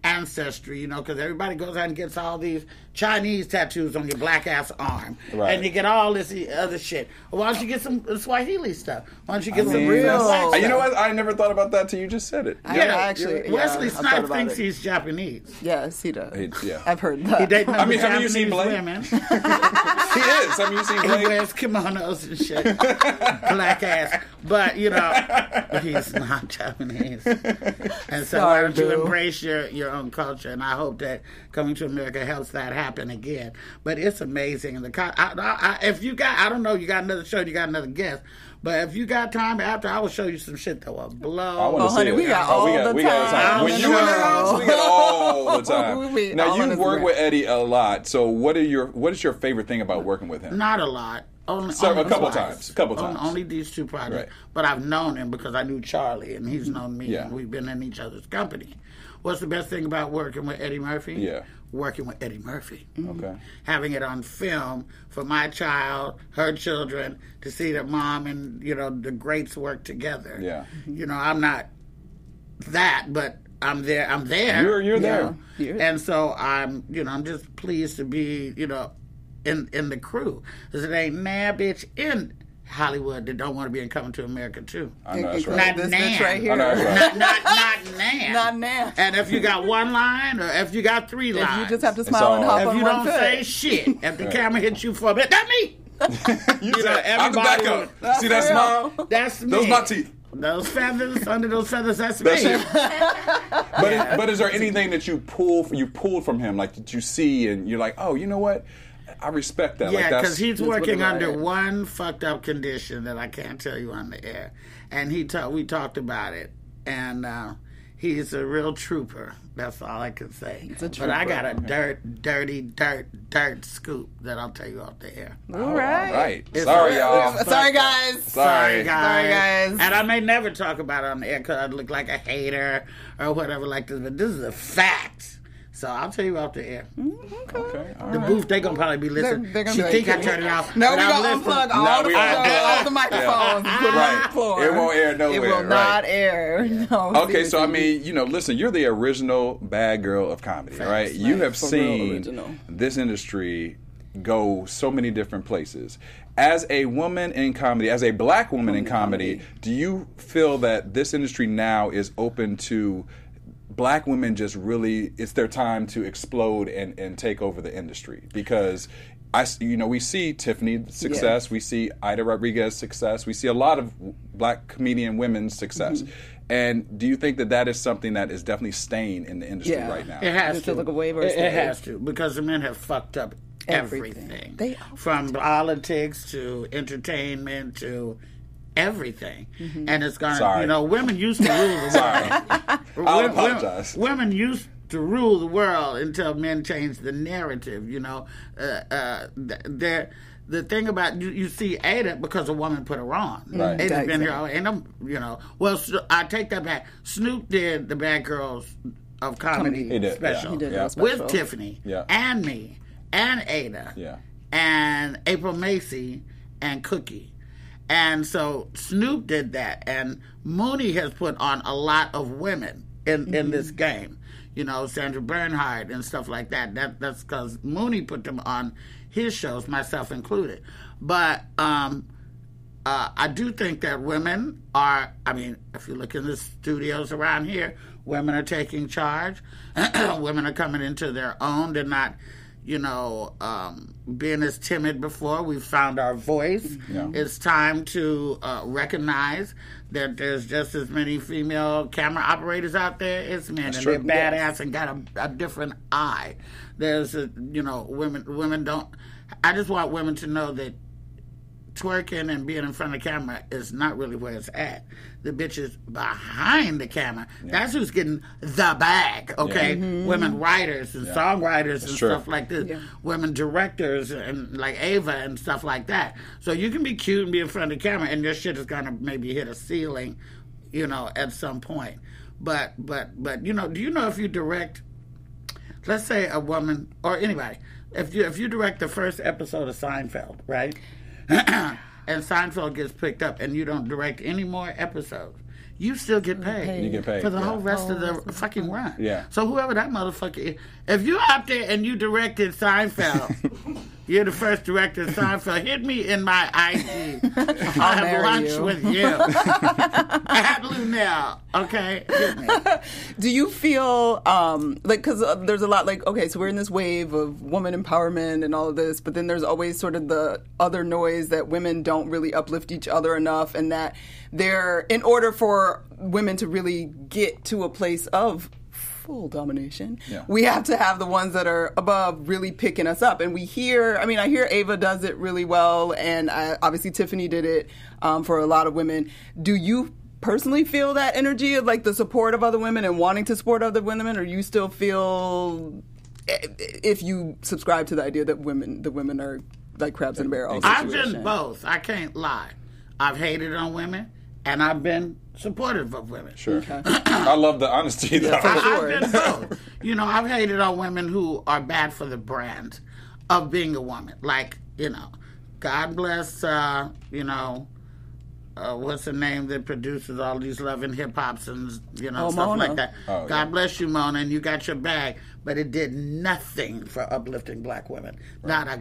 ancestry. You know, because everybody goes out and gets all these Chinese tattoos on your black ass arm, Right. and you get all this other shit. Why don't you get some Swahili stuff? Why don't you get I some mean, real? that's- black Uh, stuff? You know what? I never thought about that till you just said it. I Yeah, actually, Wesley I've Snipes thinks it. he's Japanese. Yes, he does. He- yeah. I've heard that. He dating I mean, other have you seen Japanese Blade? women. He is. I mean, you seen He Blade? wears kimonos and shit. Black ass. But, you know, he's not Japanese. And so why don't you boo. embrace your, your own culture? And I hope that coming to America helps that happen again. But it's amazing. And the co- I, I, I, if you got, I don't know, you got another show, you got another guest. But if you got time after, I will show you some shit that will blow. I Oh, honey, we got Oh, we all got, the we got time. When you in the house, we got all the time. We now you in work with Eddie a lot. So what are your what is your favorite thing about working with him? Not a lot. Only, So, only a couple twice. times, a couple On- times. Only these two projects. Right. But I've known him because I knew Charlie and he's known me. Yeah. And we've been in each other's company. What's the best thing about working with Eddie Murphy? Yeah. Working with Eddie Murphy. Mm-hmm. Okay. Having it on film for my child, her children, to see that mom and, you know, the greats work together. Yeah. Mm-hmm. You know, I'm not that, but I'm there. I'm there. You're you're there. You're- And so I'm, you know, I'm just pleased to be, you know, in in the crew. Because it ain't nah bitch in Hollywood that don't want to be in Coming to America too. I know that's right. Not this now. right here. Know right. Not not now. Not now. And if you got one line or if you got three If lines, you just have to smile and all- hop if on you don't foot. say shit, if the camera hits you for a bit, that me. You, know, said, I can back everybody up. That's See that real. smile? That's me. Those my teeth. Those feathers under those feathers. That's, That's me. it. But is, but is there anything that you pull you pulled from him, like that you see and you're like, oh, you know what? I respect that. Yeah, like because he's working under is. one fucked up condition that I can't tell you on the air, and he ta- we talked about it, and uh, he's a real trooper. That's all I can say. a But I got a dirt, dirty, dirt, dirt scoop that I'll tell you off the air. All all right. right. It's- Sorry, y'all. Sorry, guys. Sorry. Sorry, guys. And I may never talk about it on the air because I look like a hater or whatever like this, but this is a fact. So I'll tell you off the air. Mm, okay. all The right. booth, they gonna probably be listening. they're gonna she think I turned it off. No, but we I'm gonna listening. unplug No, all, the, we all, gonna- all the microphones. and Put the Right. It won't air nowhere. It nowhere. will right. not air. No, Okay, so I mean, you know, listen, you're the original bad girl of comedy, right? You have For seen this industry go so many different places. As a woman in comedy, as a black woman in comedy, do you feel that this industry now is open to black women just really it's their time to explode and, and take over the industry because I, you know, we see Tiffany's success, we see Aida Rodriguez success, we see a lot of black comedian women's success. Mm-hmm. And do you think that that is something that is definitely staying in the industry Yeah. right now? It has Just to. to look away it, versus it stay. has to because the men have fucked up Everything. everything. They- from politics to entertainment to everything, and it's gonna. Sorry. You know, women used to rule the Sorry. world. I'll Wo- wo- apologize. Women used to rule the world until men changed the narrative. You know, uh, uh, th- they're. The thing about you, you see Ada because a woman put her on. Right. Ada's been here, Exactly. and I'm, you know. Well, I take that back. Snoop did the Bad Girls of Comedy He did, special yeah. He did a with special. Tiffany Yeah. and me and Ada Yeah. and April Macie and Cookie. And so Snoop did that, and Mooney has put on a lot of women in, in this game. you know, Sandra Bernhard and stuff like that. That that's because Mooney put them on his shows, myself included. But um, uh, I do think that women are. I mean, if you look in the studios around here, women are taking charge. women are coming into their own. They're not, you know, um, being as timid before. We've found our voice. Yeah. It's time to uh, recognize that there's just as many female camera operators out there as men, and true. they're badass and got a, a different eye. There's, a, you know, women. Women don't. I just want women to know that twerking and being in front of the camera is not really where it's at. The bitches behind the camera, that's who's getting the bag, okay? Mm-hmm. Women writers and songwriters and true. stuff like this. Women directors and like Ava and stuff like that. So you can be cute and be in front of the camera and your shit is gonna maybe hit a ceiling, you know, at some point. But but but you know, do you know if you direct let's say a woman or anybody, if you if you direct the first episode of Seinfeld, right? and Seinfeld gets picked up and you don't direct any more episodes, you still get paid. You get paid, for the yeah. whole rest of the fucking run. Yeah. So whoever that motherfucker is, if you're out there and you directed Seinfeld, you're the first director of Seinfeld. Hit me in my IG. I'll have lunch you. with you. At Luenell, okay? Hit me. Do you feel um, like because uh, there's a lot like okay, so we're in this wave of woman empowerment and all of this, but then there's always sort of the other noise that women don't really uplift each other enough, and that they're in order for women to really get to a place of full domination, Yeah. we have to have the ones that are above really picking us up. And we hear, I mean, I hear Ava does it really well, and I, obviously Tiffany did it um, for a lot of women. Do you personally feel that energy of like the support of other women and wanting to support other women, or you still feel if you subscribe to the idea that women, the women are like crabs in a barrel? I've situation? been both. I can't lie. I've hated on women, and I've been supportive of women. Sure. I love the honesty. though. for sure. I've been both. You know, I've hated on women who are bad for the brand of being a woman. Like, you know, God bless, uh, you know, uh, what's the name that produces all these loving hip hops and you know Oh, stuff Mona. like that. Oh, God yeah. bless you, Mona, and you got your bag, but it did nothing for uplifting black women. Not a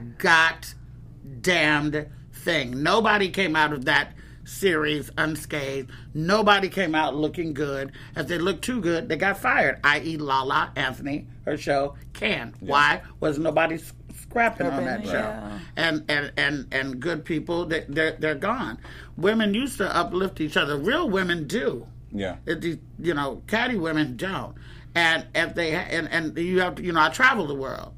goddamned thing. Nobody came out of that series unscathed. Nobody came out looking good. If they looked too good, they got fired. I.e., Lala Anthony, her show Can. Why was nobody s- scrapping on that show? yeah. and and and and good people they, they're they're gone. Women used to uplift each other. Real women do. Yeah. It, you know, catty women don't. And if they and and you have to, you know, I travel the world.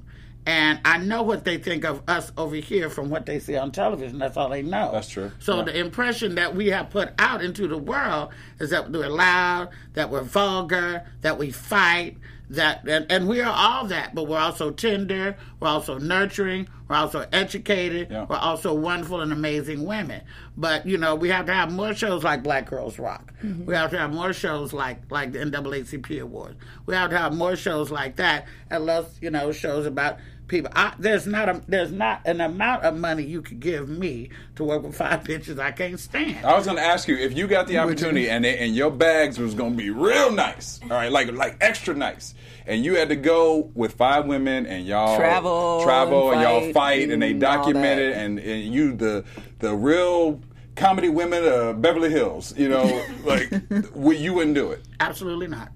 And I know what they think of us over here from what they see on television. That's all they know. That's true. So Yeah. the impression that we have put out into the world is that we're loud, that we're vulgar, that we fight, that and, and we are all that, but we're also tender, we're also nurturing, we're also educated, Yeah. we're also wonderful and amazing women. But you know, we have to have more shows like Black Girls Rock. Mm-hmm. We have to have more shows like like the NAACP Awards. We have to have more shows like that, and less you know shows about people. I, there's not a there's not an amount of money you could give me to work with five bitches I can't stand. I was going to ask you if you got the opportunity and they, and your bags was going to be real nice, all right, like like extra nice, and you had to go with five women and y'all Travel travel, and, and y'all fight fight, and they and all document it, and, and you the the real comedy women of Beverly Hills, you know, like we, you wouldn't do it. Absolutely not.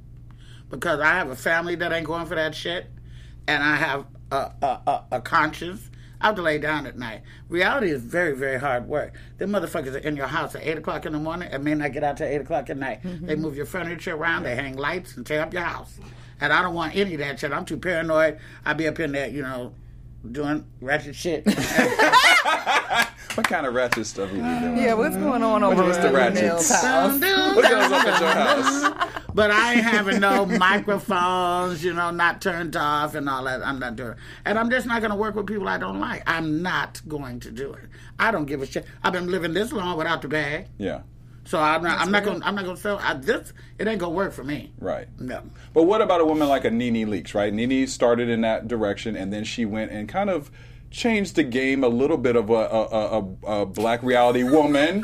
Because I have a family that ain't going for that shit, and I have a, a, a, a conscience. I have to lay down at night. Reality is very, very hard work. Them motherfuckers are in your house at 8 o'clock in the morning and may not get out till 8 o'clock at night. Mm-hmm. They move your furniture around, they hang lights and tear up your house. And I don't want any of that shit. I'm too paranoid. I'd be up in there, you know, doing ratchet shit. What kind of ratchet stuff you be doing? Yeah, what's going on over What's at the the ratchets? Nail's house? What goes up at your house? But I ain't having no microphones, you know, not turned off and all that. I'm not doing it. And I'm just not going to work with people I don't like. I'm not going to do it. I don't give a shit. I've been living this long without the bag. Yeah, So I'm not, I'm not going to, I'm not going to sell. I, this, it ain't going to work for me. right. No. But what about a woman like a Nene Leakes, right? Nene started in that direction, and then she went and kind of changed the game a little bit of a, a, a, a, a black reality woman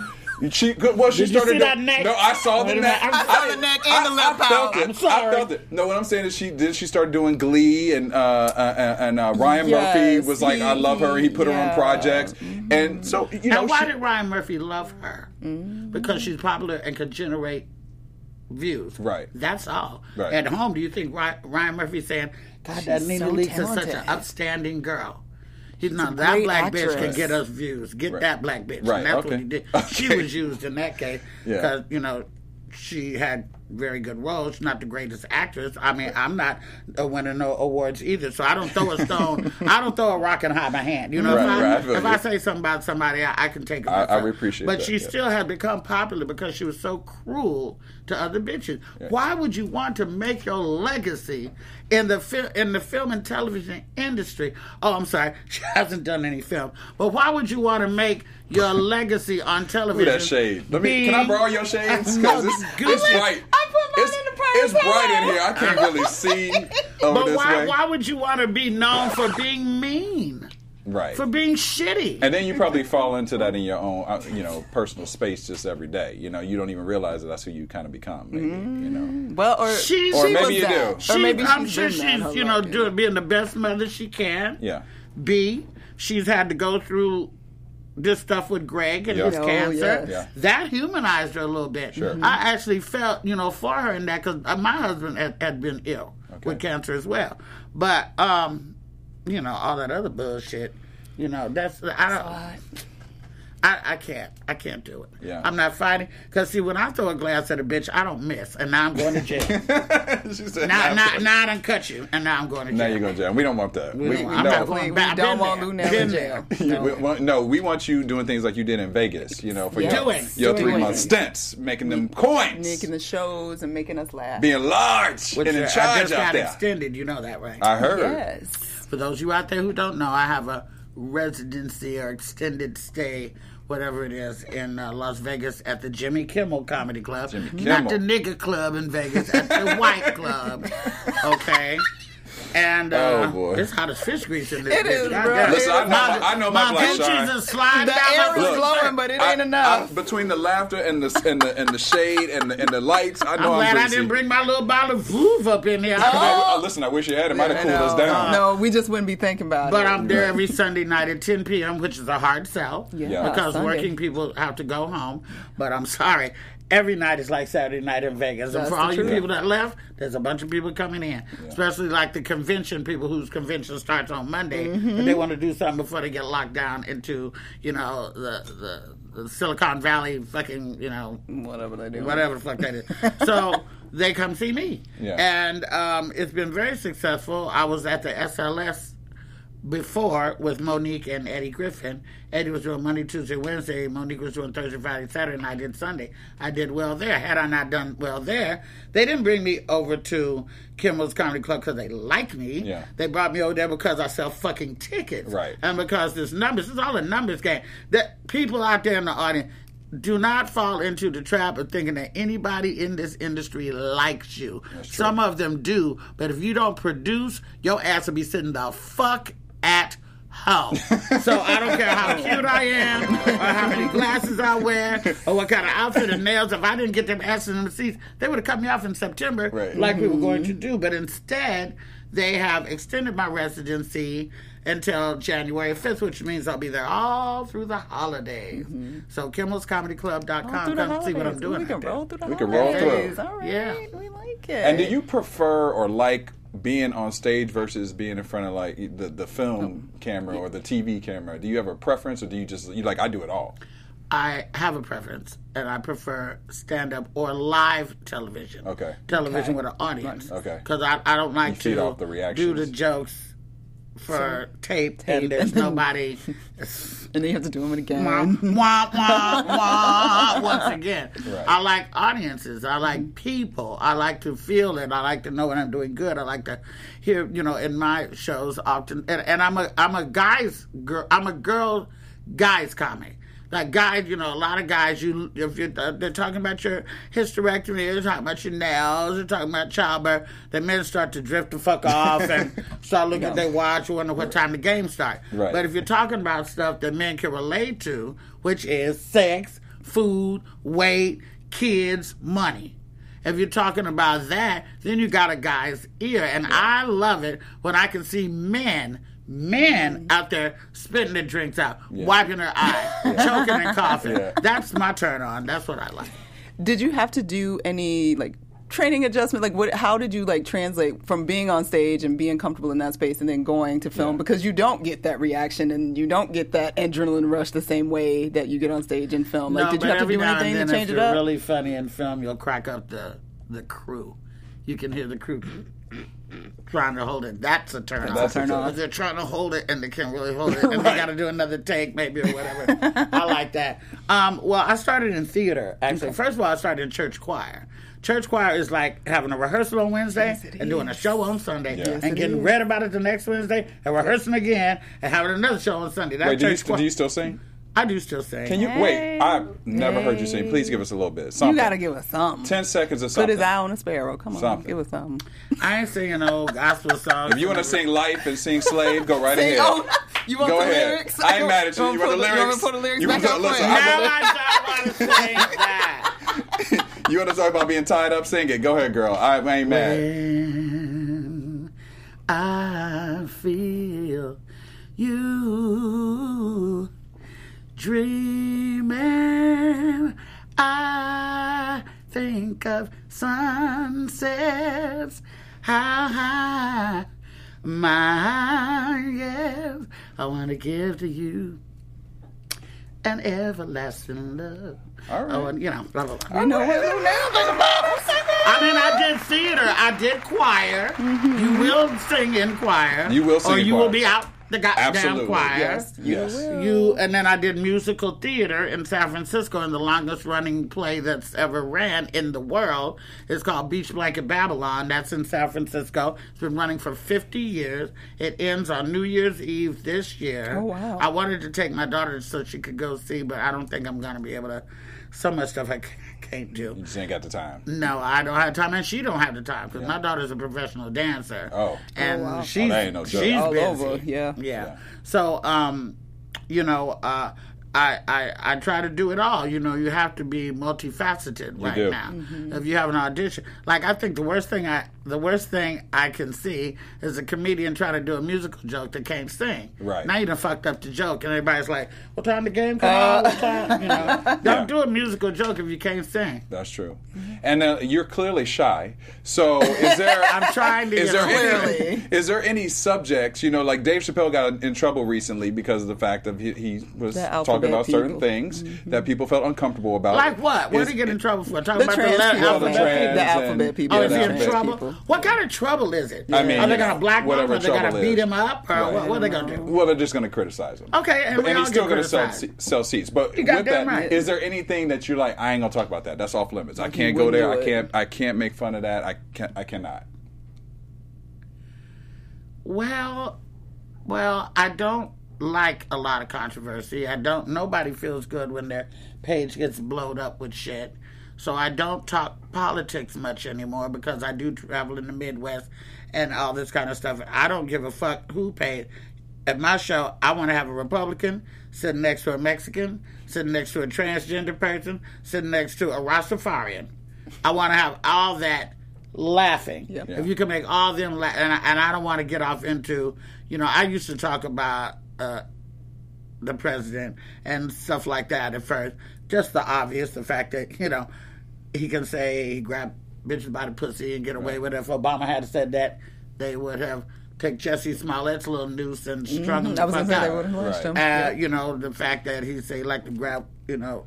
She well, she Did you started. see to- that neck? No, I saw the Wait neck. I saw didn't- the neck and the lip I felt pouch. it. I'm sorry. I felt it. No, what I'm saying is she did. She started doing Glee, and uh, uh, and uh, Ryan Murphy was like, "I love her." He put her on yeah. projects, and so you know, and why she- did Ryan Murphy love her? Because she's popular and could generate views. Right. That's all. Right. At home, do you think Ry- Ryan Murphy's saying, God, that She's Nina so Leakes is such an talented. upstanding girl? He's not that great black bitch can get us views. Get Right. that black bitch. Right, And that's okay. what he did. She was used in that case Yeah. because, you know, she had very good roles. She's not the greatest actress. I mean, I'm not a winner no awards either, so I don't throw a stone. I don't throw a rock and hide my hand. You know, Right, if, I, right, I feel if. I say something about somebody, I, I can take it. I- I appreciate But that, she yeah. still had become popular because she was so cruel to other bitches. Why would you want to make your legacy in the fil- in the film and television industry? Oh, I'm sorry, she hasn't done any film. But why would you want to make your legacy on television? at that shade. Let me. Can I borrow your shades? Because it's, good. it's bright. I put mine it's, in the private It's bright in here. I can't really see over But this why, way. why would you want to be known for being mean? right. For being shitty? and then you probably fall into that in your own, uh, you know, personal space just every day. You know, you don't even realize that that's who you kind of become. Maybe, you know. Well, or She's- Or she maybe you that. do. She- Or maybe I'm sure she's, you know, life, yeah. doing being the best mother she can. Yeah. Be. she's had to go through this stuff with Gregg and Yeah. his Oh, cancer. yes. Yeah. That humanized her a little bit. Sure. I actually felt, you know, for her in that because my husband had, had been ill with cancer as well. But, um, you know, all that other bullshit, you know, that's, I don't. I, I can't. I can't do it. Yeah. I'm not fighting. Because, see, when I throw a glass at a bitch, I don't miss. And now I'm going to jail. she said, now, "Nah, now, fuck." now I done cut you. And now I'm going to jail. Now you're going to jail. We don't want that. We, don't- we I'm no. not going We- back. we don't want there. Luenell Been in there. jail. We want- no, we want you doing things like you did in Vegas. You know, for Yes. your, Doing. your Doing. three month stints, making them coins, making the shows and making us laugh. being large Which, and in uh, I just out got there. extended. You know that, right? I heard. Yes. For those of you out there who don't know, I have a residency or extended stay, whatever it is, in uh, Las Vegas at the Jimmy Kimmel Comedy Club. Jimmy Not the nigger club in Vegas, at the white club. Okay? And uh, Oh, boy. it's hot as fish grease in this It bitch. is, God bro. damn. Listen, I know my- I know my my black Gucci's shine. are sliding The down air is Look. blowing, but it I- ain't enough. I- between the laughter and the and the and the shade and the and the lights, I I'm know I'm, glad I didn't bring my little bottle of Veuve up in here. I- I- listen, I wish you had. It might have cooled us down. No, we just wouldn't be thinking about But it. But I'm there every Sunday night at 10 p.m., which is a hard sell. Yeah, Because Sunday. working people have to go home. But I'm sorry. Every night is like Saturday night in Vegas. and That's for the all you people that left, there's a bunch of people coming in. Especially like the convention people whose convention starts on Monday. Mm-hmm. And they want to do something before they get locked down into, you know, the, the, the Silicon Valley fucking, you know, Whatever they do. whatever the fuck that is. So they come see me, Yeah. and um, it's been very successful. I was at the SLS before with Mo'Nique and Eddie Griffin. Eddie was doing Monday, Tuesday, Wednesday. Mo'Nique was doing Thursday, Friday, Saturday, and I did Sunday. I did well there. Had I not done well there, they didn't bring me over to Kimmel's Comedy Club because they like me. Yeah. They brought me over there because I sell fucking tickets. Right. And because there's numbers, this is all a numbers game. That people out there in the audience do not fall into the trap of thinking that anybody in this industry likes you. Some of them do, but if you don't produce, your ass will be sitting the fuck at home. so I don't care how cute I am, or how many glasses I wear, or what kind of outfit and nails. If I didn't get them asses in the seats, they would have cut me off in September, Right. like we were mm-hmm. going to do. But instead, they have extended my residency until January 5th, which means I'll be there all through the holidays. Mm-hmm. So kimmelscomedyclub.com. Through the Come see what I'm doing. We can roll through the We can roll through. All right. Yeah. We like it. And do you prefer or like being on stage versus being in front of like the, the film oh. camera or the TV camera? Do you have a preference or do you just you like I do it all? I have a preference, and I prefer stand up or live television. Okay. Television with an audience. Okay. Because I, I don't like feed to off the do the jokes for tape, tape. and there's nobody. and then you have to do them again. wah, wah, wah, once again. Right. I like audiences. I like people. I like to feel it. I like to know when I'm doing good. I like to hear, you know, in my shows often. And, and I'm a I'm a guy's girl. I'm a girl guys comic. Like guys, you know, a lot of guys. You if you are they're talking about your hysterectomy, they're talking about your nails, they're talking about childbirth. The men start to drift the fuck off and start looking at their watch, wonder what time the game starts. Right. But if you're talking about stuff that men can relate to, which is sex, food, weight, kids, money. If you're talking about that, then you got a guy's ear. And I love it when I can see men, men out there spitting their drinks out, wiping their eye, choking and coughing. Yeah. That's my turn on. That's what I like. Did you have to do any like training adjustment? Like, what? How did you like translate from being on stage and being comfortable in that space and then going to film? Yeah. Because you don't get that reaction and you don't get that adrenaline rush the same way that you get on stage and film. Like, no, did you have to do anything to change if it you're up? really funny in film, you'll crack up the the crew. You can hear the crew trying to hold it. That's a turn That's a turn on. If they're trying to hold it and they can't really hold it, and they got to do another take maybe or whatever. I like that. Um, well, I started in theater actually. First of all, I started in church choir. Church choir is like having a rehearsal on Wednesday it and doing a show on Sunday Yes, and getting is. read about it the next Wednesday and rehearsing again and having another show on Sunday. That's Wait, do you, choir. do you still sing? I do still sing. Can you wait? I've never heard you sing. Please give us a little bit. you got to give us something. ten seconds or something. Put something. his eye on a sparrow. Come on, Something. give us something. I ain't singing no gospel songs. If you want to sing "Life" and sing "Slave," go right Sing- ahead. oh, you want Go the ahead. lyrics? I ain't mad at you. You want the put You want lyrics? to put the lyrics You back want up to- listen, for I now I don't want to sing that. You want to talk about being tied up? Sing it. Go ahead, girl. I, I ain't mad. When I feel you dreaming, I think of sunsets. How high my yes, I want to give to you an everlasting love. All right. Oh, and, you know, blah, blah, blah. You know what? I mean, I did theater. I did choir. Mm-hmm. You will sing in choir. You will sing or in you choir. will be out the goddamn Absolutely. choir. Yes, you Yes. You and then I did musical theater in San Francisco, and the longest running play that's ever ran in the world is called Beach Blanket Babylon. That's in San Francisco. It's been running for 50 years. It ends on New Year's Eve this year. Oh, wow. I wanted to take my daughter so she could go see, but I don't think I'm going to be able to. So much stuff I can't do. You just ain't got the time. No, I don't have time, and she don't have the time because my daughter's a professional dancer. Oh. and Oh, wow. she's Oh, that ain't no joke. she's All busy. over, yeah. yeah. So, um, you know, uh, I, I I try to do it all. You know, you have to be multifaceted right do. now. If you have an audition, like I think the worst thing I the worst thing I can see is a comedian trying to do a musical joke that can't sing. Right. now you done fucked up the joke, and everybody's like, "What time the game come on? What time?" You know, don't Yeah. do a musical joke if you can't sing. That's true. And uh, you're clearly shy. So is there? I'm trying to Is there over it. any, is there any subjects you know like Dave Chappelle got in trouble recently because of the fact that he, he was The talking alphabet about certain people. things that mm-hmm. people felt uncomfortable about. Like what? What did he get in trouble for? Talking The about the trans letter people. Well, the alphabet trans people? The and- alphabet people. Oh, is he in trouble? people. What kind of trouble is it? I mean, are they gonna know, black whatever Are they gonna beat is. him up, or Right. what, what are they gonna do? Well, they're just going to criticize him. Okay, and we and he's still going to sell, sell seats. But You with goddamn that, right. is there anything that you're like, I ain't gonna talk about that. That's off limits. I can't go there. I can't. I can't make fun of that. I can't. I cannot. Well, well, I don't like a lot of controversy. I don't. Nobody feels good when their page gets blowed up with shit. So I don't talk politics much anymore because I do travel in the Midwest and all this kind of stuff. I don't give a fuck who paid. At my show, I want to have a Republican sitting next to a Mexican, sitting next to a transgender person, sitting next to a Rastafarian. I want to have all that laughing. Yeah. If you can make all them laugh, and I, and I don't want to get off into, you know, I used to talk about uh, the president and stuff like that at first. Just the obvious, the fact that you know he can say he grabbed bitches by the pussy and get away with it. If Obama had said that, they would have take Jussie Smollett's little noose and strung him Mm-hmm. I was fuck say they would have lynched Right. him. Uh, Yeah. You know, the fact that he say like to grab, you know,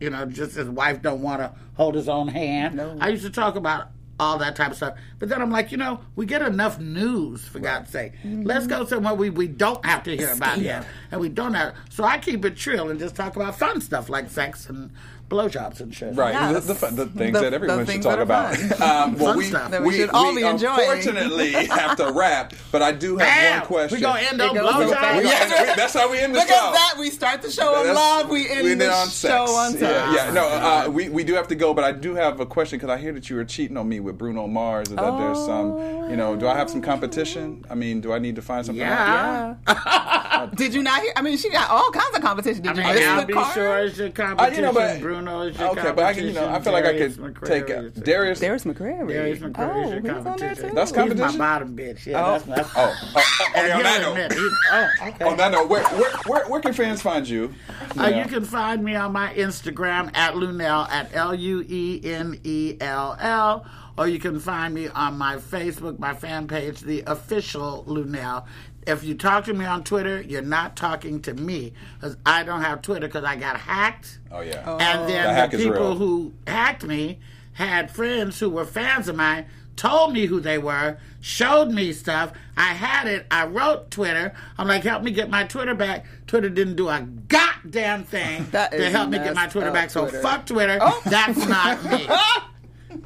you know, just his wife don't want to hold his own hand. No. I used to talk about all that type of stuff, but then I'm like, you know, we get enough news for God's sake. Mm-hmm. Let's go somewhere we we don't have to hear about him, and we don't have. So I keep it trill and just talk about fun stuff like sex and blowjobs and shit. Right, Yes. the, the, the things The- that everyone the should talk about. Um, well, Fun we, stuff. That we should all be enjoying. Unfortunately, have to wrap, but I do have Damn, one question. We're gonna end It on goes blowjobs. gonna- we fast. gonna end- that's how we end the show. Look show. at that. We start the show on love. We end end the it on show on sex. Yeah, yeah. No, uh, we, we do have to go, but I do have a question because I hear that you were cheating on me with Bruno Mars. Or that there's some, you know, do I have some competition? I mean, do I need to find something? out? Yeah. Did you not hear? I mean, she got all kinds of competition. Did I mean, you listen I'll to be Carter? sure it's your Uh, competition. you know, but Bruno is your okay, but I can, you know, I feel like I Darius could McCrary take is- uh, Darius. Darius McCrary. Darius McCrary oh, is your he's on there competition. too. That's He's my bottom bitch. Yeah, Oh. that's my. Oh, oh, oh, And okay, on that note. he's- oh, okay. On that note, where, where, where, where can fans find you? Uh, you can find me on my Instagram at Luenell at L U E N E L L, or you can find me on my Facebook, my fan page, the official Luenell. If you talk to me on Twitter, you're not talking to me because I don't have Twitter because I got hacked. Oh yeah. Oh. And The then hack the people who hacked me had friends who were fans of mine, told me who they were, showed me stuff. I had it. I wrote Twitter. I'm like, help me get my Twitter back. Twitter didn't do a goddamn thing That to help me get my Twitter up, back. So fuck Twitter. Oh. That's not me.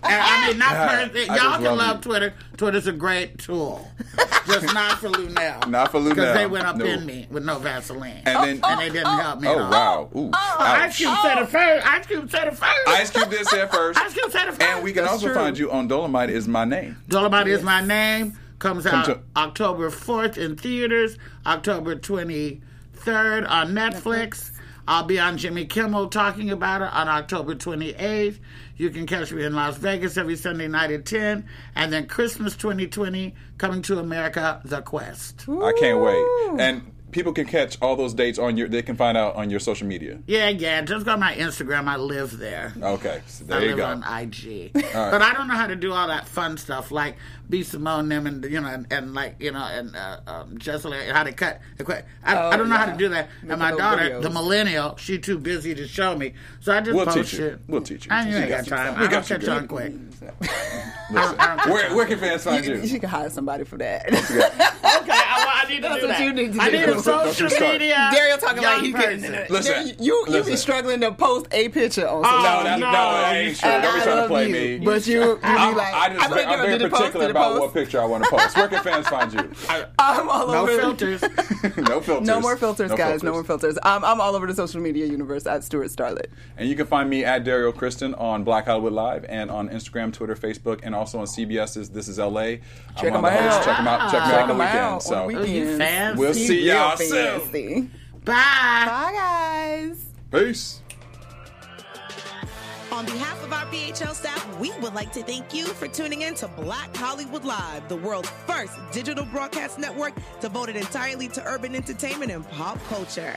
And I mean, not Yeah, per- y'all can love love you. Twitter's Twitter's a great tool, just not for Luenell. Not for Luenell. because they went up no. in me with no Vaseline, And then, and they didn't help me. oh at all. wow, ooh, oh, Ice ouch. Cube said it oh. first. Ice Cube said it first. Ice Cube did say it first. Ice Cube said it first. And we can That's also true. find you on Dolemite is my name. Dolemite is my name. Comes out to- October 4th in theaters, October 23rd on Netflix. I'll be on Jimmy Kimmel talking about it on October 28th. You can catch me in Las Vegas every Sunday night at 10. And then Christmas 2020, coming to America, The Quest. I can't wait. And people can catch all those dates on your. They can find out on your social media. Yeah, yeah. Just go to my Instagram. I live there. Okay, so I there you live go. on IG, but I don't know how to do all that fun stuff like B Simone them and you know and, and like you know and uh, um, Jessica how to cut. I, Oh, I don't know how to do that. Make and my daughter, videos. the millennial, she too busy to show me, so I just We'll post teach you. it. We'll teach you. I ain't got got time. We I got don't you, catch girl. on quick. Listen, where, where can fans find You, you? you can hire somebody for that. Okay, I, I need to That's do what that. you need to I do. need a social start. media. Daryl talking like he person. getting it. Listen, you you be listen. struggling to post a picture on Oh, social No, that, no, no, that ain't true. And Don't be I trying to love play you, me. But you, you be I'm, like, I just, I'm, I'm did very it particular about what picture I want to post. Where can fans find you? I'm all No over. filters. no filters. No more filters, guys. No more filters. I'm, I'm all over the social media universe at Stuart Starlet. And you can find me at Dario Kristen on Black Hollywood Live and on Instagram, Twitter, Facebook, and also on CBS's This Is LA. Check I'm 'em on the host. out. Check them out. Check me Check out on the 'em weekend. out on So the Oh, you weekends. fancy. we'll see y'all soon. fancy. Bye. Bye, guys. Peace. On behalf of our BHL staff, we would like to thank you for tuning in to Black Hollywood Live, the world's first digital broadcast network devoted entirely to urban entertainment and pop culture.